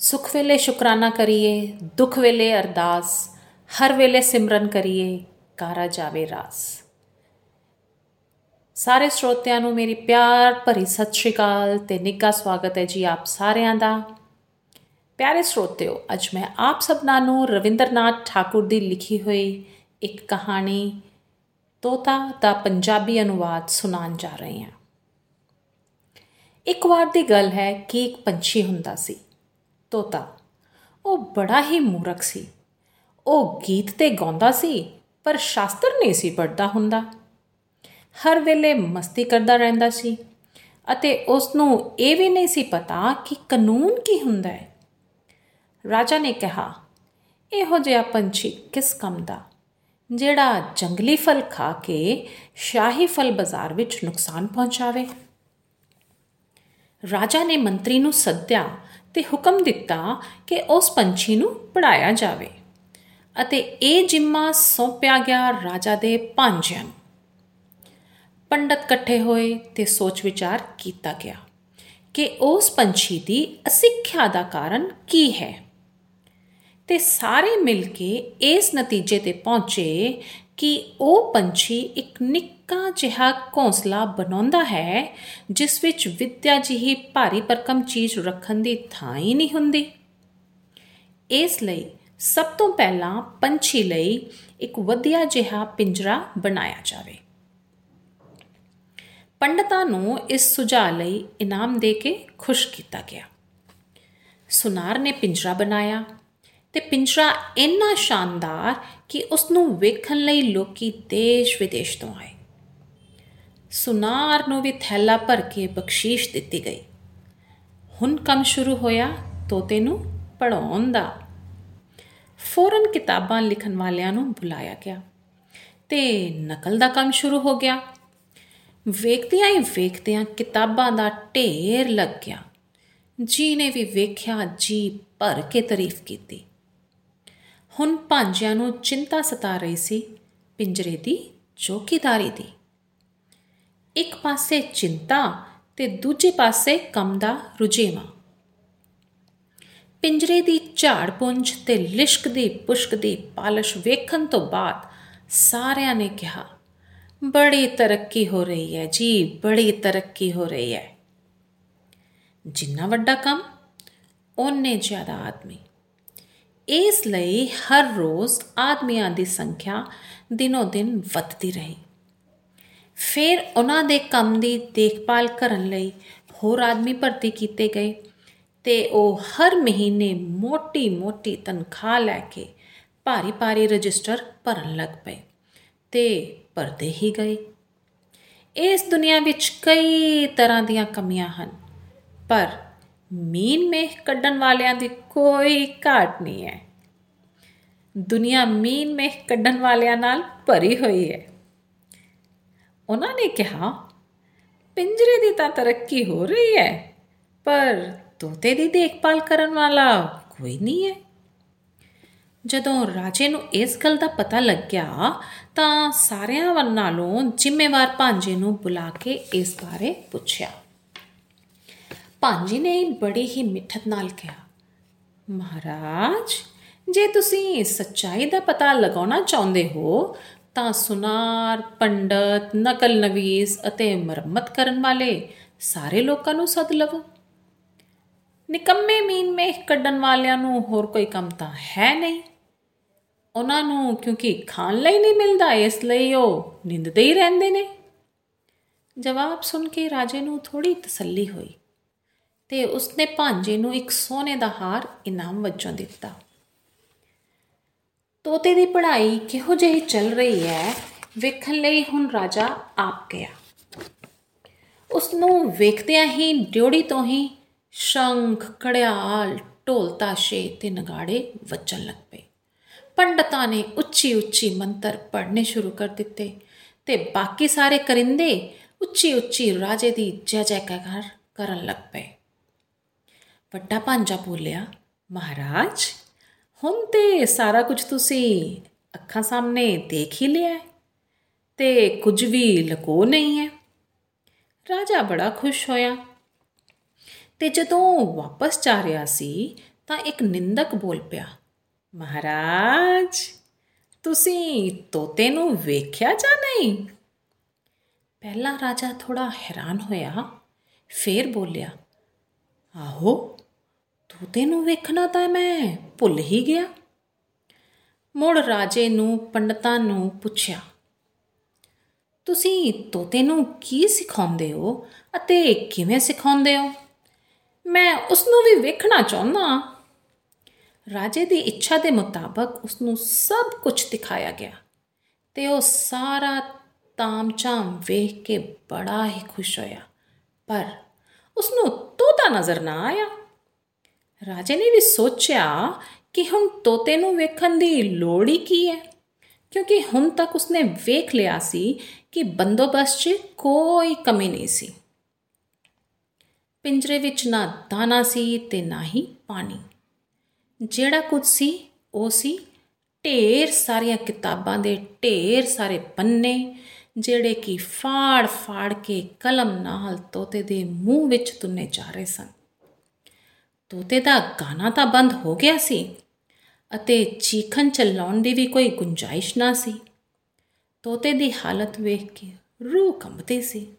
ਸੁਖ ਵੇਲੇ ਸ਼ੁਕਰਾਨਾ ਕਰੀਏ, ਦੁੱਖ ਵੇਲੇ ਅਰਦਾਸ, ਹਰ ਵੇਲੇ ਸਿਮਰਨ ਕਰੀਏ, ਕਾਰਾ ਜਾਵੇ ਰਾਸ। ਸਾਰੇ ਸਰੋਤਿਆਂ ਨੂੰ ਮੇਰੀ ਪਿਆਰ ਭਰੀ ਸਤਿ ਸ਼੍ਰੀ ਅਕਾਲ ਤੇ ਨਿੱਘਾ ਸਵਾਗਤ ਹੈ ਜੀ ਆਪ ਸਾਰਿਆਂ ਦਾ। ਪਿਆਰੇ ਸਰੋਤਿਓ, ਅੱਜ ਮੈਂ ਆਪ ਸਭਨਾਂ ਨੂੰ ਰਵਿੰਦਰਨਾਥ ਠਾਕੁਰ ਦੀ ਲਿਖੀ ਹੋਈ ਇੱਕ ਕਹਾਣੀ, ਤੋਤਾ ਦਾ ਪੰਜਾਬੀ ਅਨੁਵਾਦ ਸੁਣਾਉਣ ਜਾ ਰਹੀ ਹਾਂ। ਇੱਕ ਵਾਰ ਦੀ ਗੱਲ ਹੈ ਕਿ ਇੱਕ ਪੰਛੀ ਹੁੰਦਾ ਸੀ। ਤੋਤਾ। ਉਹ ਬੜਾ ਹੀ ਮੂਰਖ ਸੀ। ਉਹ ਗੀਤ ਤੇ ਗਾਉਂਦਾ ਸੀ, ਪਰ ਸ਼ਾਸਤਰ ਨਹੀਂ ਸੀ ਪੜਦਾ ਹੁੰਦਾ। ਹਰ ਵੇਲੇ ਮਸਤੀ ਕਰਦਾ ਰਹਿੰਦਾ ਸੀ ਅਤੇ ਉਸ ਨੂੰ ਇਹ ਵੀ ਨਹੀਂ ਸੀ ਪਤਾ ਕਿ ਕਾਨੂੰਨ ਕੀ ਹੁੰਦਾ ਹੈ। ਰਾਜਾ ਨੇ ਕਿਹਾ, ਇਹੋ ਜਿਹਾ ਪੰਛੀ ਕਿਸ ਕੰਮ ਦਾ? ਜਿਹੜਾ ਜੰਗਲੀ ਫਲ ਖਾ ਕੇ ਸ਼ਾਹੀ ਫਲ ਬਾਜ਼ਾਰ ਵਿੱਚ ਨੁਕਸਾਨ ਪਹੁੰਚਾਵੇ। ਰਾਜਾ ਨੇ ਮੰਤਰੀ ਨੂੰ ਸੱਦਿਆ ਤੇ ਹੁਕਮ ਦਿੱਤਾ ਕਿ ਉਸ ਪੰਛੀ ਨੂੰ ਪੜਾਇਆ ਜਾਵੇ ਅਤੇ ਇਹ ਜਿੰਮਾ ਸੌਂਪਿਆ ਗਿਆ ਰਾਜਾ ਦੇ ਭਾਂਜਿਆਂ ਨੂੰ। ਪੰਡਤ ਇਕੱਠੇ ਹੋਏ ਤੇ ਸੋਚ ਵਿਚਾਰ ਕੀਤਾ ਗਿਆ ਕਿ ਉਸ ਪੰਛੀ ਦੀ ਅਸਿੱਖਿਆ ਦਾ ਕਾਰਨ ਕੀ ਹੈ। ਤੇ ਸਾਰੇ ਮਿਲ ਕੇ ਇਸ ਨਤੀਜੇ ਤੇ ਪਹੁੰਚੇ ਕਿ ਉਹ ਪੰਛੀ ਇੱਕ ਨਿੱਕਾ ਜਿਹਾ ਘੋਂਸਲਾ ਬਣਾਉਂਦਾ ਹੈ, ਜਿਸ ਵਿੱਚ ਵਿਦਿਆ ਜਿਹੀ ਭਾਰੀ ਪਰਕਮ ਚੀਜ਼ ਰੱਖਣ ਦੀ ਥਾਂ ਹੀ ਨਹੀਂ ਹੁੰਦੀ। ਇਸ ਲਈ ਸਭ ਤੋਂ ਪਹਿਲਾਂ ਪੰਛੀ ਲਈ ਇੱਕ ਵਧੀਆ ਜਿਹਾ ਪਿੰਜਰਾ ਬਣਾਇਆ ਜਾਵੇ। ਪੰਡਤਾਂ ਨੂੰ ਇਸ ਸੁਝਾਅ ਲਈ ਇਨਾਮ ਦੇ ਕੇ ਖੁਸ਼ ਕੀਤਾ ਗਿਆ। ਸੁਨਾਰ ਨੇ ਪਿੰਜਰਾ ਬਣਾਇਆ। ਤੇ ਪਿੰਜਰਾ ਇੰਨਾ ਸ਼ਾਨਦਾਰ ਕਿ ਉਸ ਨੂੰ ਵੇਖਣ ਲਈ ਲੋਕੀ ਦੇਸ਼ ਵਿਦੇਸ਼ ਤੋਂ ਆਏ। ਸੁਨਾਰ ਨੂੰ ਵੀ ਥੈਲਾ ਭਰ ਕੇ ਬਖਸ਼ੀਸ਼ ਦਿੱਤੀ ਗਈ। ਹੁਣ ਕੰਮ ਸ਼ੁਰੂ ਹੋਇਆ ਤੋਤੇ ਨੂੰ ਪੜਾਉਣ ਦਾ। ਫੌਰਨ ਕਿਤਾਬਾਂ ਲਿਖਣ ਵਾਲਿਆਂ ਨੂੰ ਬੁਲਾਇਆ ਗਿਆ ਤੇ ਨਕਲ ਦਾ ਕੰਮ ਸ਼ੁਰੂ ਹੋ ਗਿਆ। ਵੇਖਦਿਆਂ ਹੀ ਵੇਖਦਿਆਂ ਕਿਤਾਬਾਂ ਦਾ ਢੇਰ ਲੱਗ ਗਿਆ। ਜੀ ਨੇ ਵੀ ਵੇਖਿਆ ਜੀ ਭਰ ਕੇ ਤਾਰੀਫ ਕੀਤੀ। ਹੁਣ ਭਾਂਜਿਆਂ ਨੂੰ ਚਿੰਤਾ ਸਤਾ ਰਹੀ ਸੀ, ਪਿੰਜਰੇ ਦੀ ਚੌਕੀਦਾਰੀ ਦੀ। ਇੱਕ ਪਾਸੇ ਚਿੰਤਾ ਤੇ ਦੂਜੇ ਪਾਸੇ ਕੰਮ ਦਾ ਰੁਝੇਵਾਂ। ਪਿੰਜਰੇ ਦੀ ਝਾੜ ਪੁੰਜ ਤੇ ਲਿਸ਼ਕ ਦੀ ਪੁਸ਼ਕ ਦੀ ਪਾਲਿਸ਼ ਵੇਖਣ ਤੋਂ ਬਾਅਦ ਸਾਰਿਆਂ ਨੇ ਕਿਹਾ, ਬੜੀ ਤਰੱਕੀ ਹੋ ਰਹੀ ਹੈ ਜੀ, ਬੜੀ ਤਰੱਕੀ ਹੋ ਰਹੀ ਹੈ। ਜਿੰਨਾ ਵੱਡਾ ਕੰਮ, ਉਹਨੇ ਜ਼ਿਆਦਾ ਆਦਮੀ। ਇਸ ਲਈ ਹਰ ਰੋਜ਼ ਆਦਮੀਆਂ ਦੀ ਸੰਖਿਆ ਦਿਨੋ ਦਿਨ ਵੱਧਦੀ ਰਹੀ। ਫਿਰ ਉਹਨਾਂ ਦੇ ਕੰਮ ਦੀ ਦੇਖਭਾਲ ਕਰਨ ਲਈ ਹੋਰ ਆਦਮੀ ਭਰਤੀ ਕੀਤੇ ਗਏ ਤੇ ਉਹ ਹਰ ਮਹੀਨੇ ਮੋਟੀ-ਮੋਟੀ ਤਨਖਾਹ ਲੈ ਕੇ ਭਾਰੀ-ਭਾਰੀ ਰਜਿਸਟਰ ਭਰਨ ਲੱਗ ਪਏ ਤੇ ਭਰਦੇ ਹੀ ਗਏ। ਇਸ ਦੁਨੀਆ ਵਿੱਚ ਕਈ ਤਰ੍ਹਾਂ ਦੀਆਂ ਕਮੀਆਂ ਹਨ, ਪਰ ਮੀਨ ਮੇਹ ਕੱਢਣ ਵਾਲਿਆਂ ਦੀ ਕੋਈ ਘਾਟ ਨਹੀਂ ਹੈ। ਦੁਨੀਆ ਮੀਨ ਮੇਹ ਕੱਢਣ ਵਾਲਿਆਂ ਨਾਲ ਭਰੀ ਹੋਈ ਹੈ। ਉਹਨਾਂ ਨੇ ਕਿਹਾ, ਪਿੰਜਰੇ ਦੀ ਤਾਂ ਤਰੱਕੀ ਹੋ ਰਹੀ ਹੈ, ਪਰ ਤੋਤੇ ਦੀ ਦੇਖਭਾਲ ਕਰਨ ਵਾਲਾ ਕੋਈ ਨਹੀਂ ਹੈ। ਜਦੋਂ ਰਾਜੇ ਨੂੰ ਇਸ ਗੱਲ ਦਾ ਪਤਾ ਲੱਗਿਆ, ਤਾਂ ਸਾਰਿਆਂ ਨਾਲੋਂ ਜ਼ਿੰਮੇਵਾਰ ਭਾਂਜੇ ਨੂੰ ਬੁਲਾ ਕੇ ਇਸ ਬਾਰੇ ਪੁੱਛਿਆ। ਭਾਂਜੀ ਨੇ ਬੜੀ ਹੀ ਮਿੱਠਤ ਨਾਲ ਕਿਹਾ, ਮਹਾਰਾਜ, ਜੇ ਤੁਸੀਂ ਸੱਚਾਈ ਦਾ ਪਤਾ ਲਗਾਉਣਾ ਚਾਹੁੰਦੇ ਹੋ, ਤਾਂ ਸੁਨਾਰ, ਪੰਡਤ, ਨਕਲ ਨਵੀਸ ਅਤੇ ਮੁਰੰਮਤ ਕਰਨ ਵਾਲੇ ਸਾਰੇ ਲੋਕਾਂ ਨੂੰ ਸੱਦ ਲਵੋ। ਨਿਕੰਮੇ ਮੀਨ ਮੇਖ ਕੱਢਣ ਵਾਲਿਆਂ ਨੂੰ ਹੋਰ ਕੋਈ ਕੰਮ ਤਾਂ ਹੈ ਨਹੀਂ। ਉਹਨਾਂ ਨੂੰ ਕਿਉਂਕਿ ਖਾਣ ਲਈ ਨਹੀਂ ਮਿਲਦਾ, ਇਸ ਲਈ ਉਹ ਨਿੰਦਦੇ ਹੀ ਰਹਿੰਦੇ ਨੇ। ਜਵਾਬ ਸੁਣ ਕੇ ਰਾਜੇ ਨੂੰ ਥੋੜੀ ਤਸੱਲੀ ਹੋਈ। ਤੇ ਉਸਨੇ ਭਾਂਜੇ ਨੂੰ ਇੱਕ ਸੋਨੇ ਦਾ ਹਾਰ ਇਨਾਮ ਵਜੋਂ ਦਿੱਤਾ। ਤੋਤੇ ਦੀ ਪੜ੍ਹਾਈ ਕਿਹੋ ਜਿਹੀ ਚੱਲ ਰਹੀ ਹੈ, ਵੇਖਣ ਲਈ ਹੁਣ ਰਾਜਾ ਆਪ ਗਿਆ। ਉਸ ਨੂੰ ਵੇਖਦਿਆਂ ਹੀ ਡਿਉੜੀ ਤੋਂ ਹੀ ਸ਼ੰਖ ਕੜਿਆਲ ਢੋਲ ਤਾਸ਼ੇ ਤੇ ਨਗਾੜੇ ਵੱਜਣ ਲੱਗ ਪਏ। ਪੰਡਤਾਂ ਨੇ ਉੱਚੀ ਉੱਚੀ ਮੰਤਰ ਪੜ੍ਹਨੇ ਸ਼ੁਰੂ ਕਰ ਦਿੱਤੇ ਤੇ ਬਾਕੀ ਸਾਰੇ ਕਰਿੰਦੇ ਉੱਚੀ ਉੱਚੀ ਰਾਜੇ ਦੀ ਜੈ ਜੈਕਾਰ ਕਰਨ ਲੱਗ ਪਏ। ਵੱਡਾ ਭਾਂਜਾ ਬੋਲਿਆ, ਮਹਾਰਾਜ, ਹੁਣ ਤੇ ਸਾਰਾ ਕੁਝ ਤੁਸੀਂ ਅੱਖਾਂ ਸਾਹਮਣੇ ਦੇਖ ਹੀ ਲਿਆ ਤੇ ਕੁਝ ਵੀ ਲਕੋ ਨਹੀਂ ਹੈ। ਰਾਜਾ ਬੜਾ ਖੁਸ਼ ਹੋਇਆ। ਤੇ ਜਦੋਂ ਵਾਪਸ ਜਾ ਰਿਹਾ ਸੀ, ਤਾਂ ਇੱਕ ਨਿੰਦਕ ਬੋਲ ਪਿਆ, ਮਹਾਰਾਜ, ਤੁਸੀਂ ਤੋਤੇ ਨੂੰ ਵੇਖਿਆ ਜਾਂ ਨਹੀਂ? ਪਹਿਲਾ ਰਾਜਾ ਥੋੜਾ ਹੈਰਾਨ ਹੋਇਆ, ਫੇਰ ਬੋਲਿਆ, ਆਹੋ ਤੋਤੇ ਨੂੰ ਵੇਖਣਾ ਤਾਂ ਮੈਂ ਭੁੱਲ ਹੀ ਗਿਆ। ਮੁੜ ਰਾਜੇ ਨੂੰ, ਪੰਡਤਾਂ ਨੂੰ ਪੁੱਛਿਆ, ਤੁਸੀਂ ਤੋਤੇ ਨੂੰ ਕੀ ਸਿਖਾਉਂਦੇ ਹੋ ਅਤੇ ਕਿਵੇਂ ਸਿਖਾਉਂਦੇ ਹੋ? ਮੈਂ ਉਸ ਨੂੰ ਵੀ ਵੇਖਣਾ ਚਾਹੁੰਦਾ ਰਾਜੇ ਦੀ ਇੱਛਾ ਦੇ ਮੁਤਾਬਕ ਉਸ ਨੂੰ ਸਭ ਕੁਝ ਦਿਖਾਇਆ ਗਿਆ ਤੇ ਉਹ ਸਾਰਾ ਤਾਮਝਾਮ ਵੇਖ ਕੇ ਬੜਾ ਹੀ ਖੁਸ਼ ਹੋਇਆ। ਪਰ ਉਸ ਨੂੰ ਤੋਤਾ ਨਜ਼ਰ ਨਾ ਆਇਆ। ਰਾਜੇ ਨੇ ਵੀ ਸੋਚਿਆ ਕਿ ਹੁਣ ਤੋਤੇ ਨੂੰ ਵੇਖਣ ਦੀ ਲੋੜ ਹੀ ਕੀ ਹੈ? ਕਿਉਂਕਿ ਹੁਣ ਤੱਕ ਉਸਨੇ ਵੇਖ ਲਿਆ ਸੀ ਕਿ ਬੰਦੋਬਸਤ 'ਚ ਕੋਈ ਕਮੀ ਨਹੀਂ ਸੀ। ਪਿੰਜਰੇ ਵਿੱਚ ਨਾ ਦਾਣਾ ਸੀ ਤੇ ਨਾ ਹੀ ਪਾਣੀ। ਜਿਹੜਾ ਕੁਝ ਸੀ, ਉਹ ਸੀ ਢੇਰ ਸਾਰੀਆਂ ਕਿਤਾਬਾਂ ਦੇ ਢੇਰ ਸਾਰੇ ਪੰਨੇ, ਜਿਹੜੇ ਕਿ ਫਾੜ ਫਾੜ ਕੇ ਕਲਮ ਨਾਲ ਤੋਤੇ ਦੇ ਮੂੰਹ ਵਿੱਚ ਤੁੰਨੇ ਜਾ ਰਹੇ ਸਨ। ਤੋਤੇ ਦਾ ਗਾਣਾ ਤਾਂ ਬੰਦ ਹੋ ਗਿਆ ਸੀ ਅਤੇ ਚੀਖਣ ਚਲਾਉਣ ਦੀ ਵੀ ਕੋਈ ਗੁੰਜਾਇਸ਼ ਨਾ ਸੀ। ਤੋਤੇ ਦੀ ਹਾਲਤ ਵੇਖ ਕੇ ਰੂਹ ਕੰਬਦੀ ਸੀ।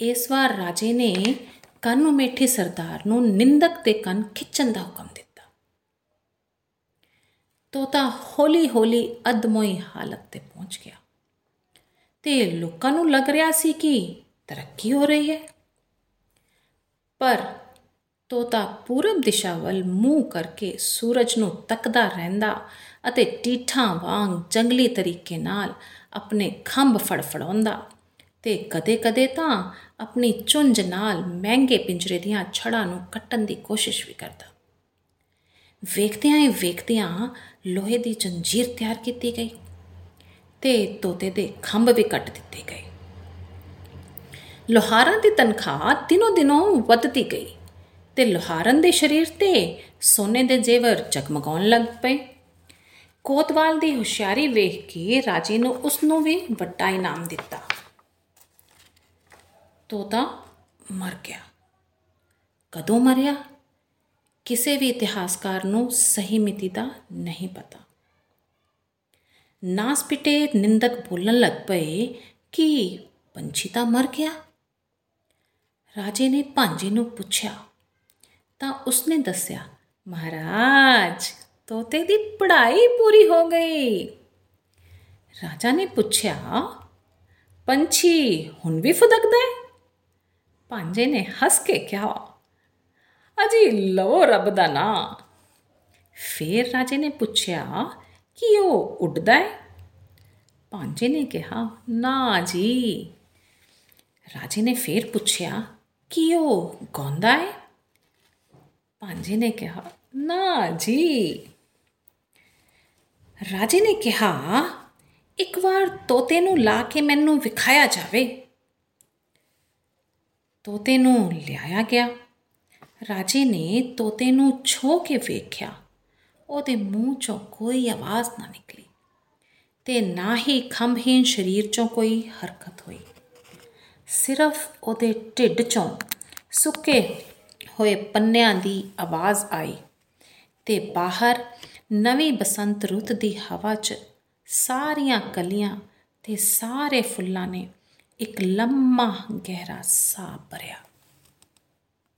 ਇਸ ਵਾਰ ਰਾਜੇ ਨੇ ਕੰਨ ਮੇਠੀ ਸਰਦਾਰ ਨੂੰ ਨਿੰਦਕ ਦੇ ਕੰਨ ਖਿੱਚਣ ਦਾ ਹੁਕਮ ਦਿੱਤਾ। ਤੋਤਾ ਹੌਲੀ-ਹੌਲੀ ਅਦਮੋਈ ਹਾਲਤ ਤੇ ਪਹੁੰਚ ਗਿਆ ਤੇ ਲੋਕਾਂ ਨੂੰ ਲੱਗ ਰਿਹਾ ਸੀ ਕਿ ਤਰੱਕੀ ਹੋ ਰਹੀ ਹੈ। ਪਰ ਤੋਤਾ ਪੂਰਬ ਦਿਸ਼ਾ ਵੱਲ ਮੂੰਹ ਕਰਕੇ ਸੂਰਜ ਨੂੰ ਤੱਕਦਾ ਰਹਿੰਦਾ ਅਤੇ ਟੀਠਾਂ ਵਾਂਗ ਜੰਗਲੀ ਤਰੀਕੇ ਨਾਲ ਆਪਣੇ ਖੰਭ ਫੜਫੜਾਉਂਦਾ ਤੇ ਕਦੇ-ਕਦੇ ਤਾਂ ਆਪਣੀ ਚੁੰਝ ਨਾਲ ਮਹਿੰਗੇ ਪਿੰਜਰੇ ਦੀਆਂ ਛੜਾਂ ਨੂੰ ਕੱਟਣ ਦੀ ਕੋਸ਼ਿਸ਼ ਵੀ ਕਰਦਾ। ਵੇਖਦਿਆਂ ਹੀ ਵੇਖਦਿਆਂ ਲੋਹੇ ਦੀ ਜੰਜੀਰ ਤਿਆਰ ਕੀਤੀ ਗਈ ਤੇ ਤੋਤੇ ਦੇ ਖੰਭ ਵੀ ਕੱਟ ਦਿੱਤੇ ਗਏ। ਲੋਹਾਰਾਂ ਦੀ ਤਨਖਾਹ ਦਿਨੋਂ ਦਿਨੋਂ ਵੱਧਦੀ ਗਈ। ਤੇ ਲੋਹਾਰਨ ਦੇ ਸਰੀਰ ਤੇ ਸੋਨੇ ਦੇ ਜੇਵਰ ਚਕਮਗਾਉਣ ਲੱਗ ਪਏ। ਕੋਤਵਾਲ ਦੀ ਹੁਸ਼ਿਆਰੀ ਵੇਖ ਕੇ ਰਾਜੇ ਨੂੰ ਉਸ ਨੂੰ ਵੀ ਵੱਡਾ ਇਨਾਮ ਦਿੱਤਾ। ਤੋਤਾ ਮਰ ਗਿਆ। ਕਦੋਂ ਮਰਿਆ? ਕਿਸੇ ਵੀ ਇਤਿਹਾਸਕਾਰ ਨੂੰ ਸਹੀ ਮਿਤੀ ਦਾ ਨਹੀਂ ਪਤਾ। ਨਾਸ ਪਿਟੇ ਨਿੰਦਕ ਬੋਲਣ ਲੱਗ ਪਏ ਕਿ ਪੰਛੀ ਤਾਂ ਮਰ ਗਿਆ। ਰਾਜੇ ਨੇ ਭਾਂਜੇ ਨੂੰ ਪੁੱਛਿਆ ਤਾਂ ਉਸਨੇ ਦੱਸਿਆ, ਮਹਾਰਾਜ, ਤੋਤੇ ਦੀ ਪੜ੍ਹਾਈ ਪੂਰੀ ਹੋ ਗਈ। ਰਾਜਾ ਨੇ ਪੁੱਛਿਆ, ਪੰਛੀ ਹੁਣ ਵੀ ਫੁਦਕਦਾ ਹੈ? ਭਾਂਜੇ ਨੇ ਹੱਸ ਕੇ ਕਿਹਾ, ਅਜੀ ਲਓ ਰੱਬ ਦਾ ਨਾਂ। ਫੇਰ ਰਾਜੇ ਨੇ ਪੁੱਛਿਆ, ਕਿ ਉਹ ਉੱਡਦਾ ਹੈ? ਭਾਂਜੇ ਨੇ ਕਿਹਾ, ਨਾ ਜੀ। ਰਾਜੇ ਨੇ ਫੇਰ ਪੁੱਛਿਆ, ਕਿ ਉਹ ਗਾਉਂਦਾ ਹੈ? ਭਾਂਜੇ ਨੇ ਕਿਹਾ। ਨਾ ਜੀ। ਰਾਜੇ ਨੇ ਕਿਹਾ, ਇੱਕ ਵਾਰ ਤੋਤੇ ਨੂੰ ਲਾ ਕੇ ਮੈਨੂੰ ਵਿਖਾਇਆ ਜਾਵੇ। ਤੋਤੇ ਨੂੰ ਲਿਆਇਆ ਗਿਆ। ਰਾਜੇ ਨੇ ਤੋਤੇ ਨੂੰ ਛੋ ਕੇ ਵੇਖਿਆ। ਉਹਦੇ ਮੂੰਹ ਚੋਂ ਕੋਈ ਆਵਾਜ਼ ਨਾ ਨਿਕਲੀ ਤੇ ਨਾ ਹੀ ਖੰਭਹੀਨ ਸਰੀਰ ਚੋਂ ਕੋਈ ਹਰਕਤ ਹੋਈ। ਸਿਰਫ ਉਹਦੇ ਢਿੱਡ ਚੋਂ ਸੁੱਕੇ ਹੋਏ ਪੰਨਿਆਂ ਦੀ ਆਵਾਜ਼ ਆਈ ਤੇ ਬਾਹਰ ਨਵੀਂ ਬਸੰਤ ਰੁੱਤ ਦੀ ਹਵਾ 'ਚ ਸਾਰੀਆਂ ਕਲੀਆਂ ਤੇ ਸਾਰੇ ਫੁੱਲਾਂ ਨੇ ਇੱਕ ਲੰਮਾ ਗਹਿਰਾ ਸਾਹ ਭਰਿਆ।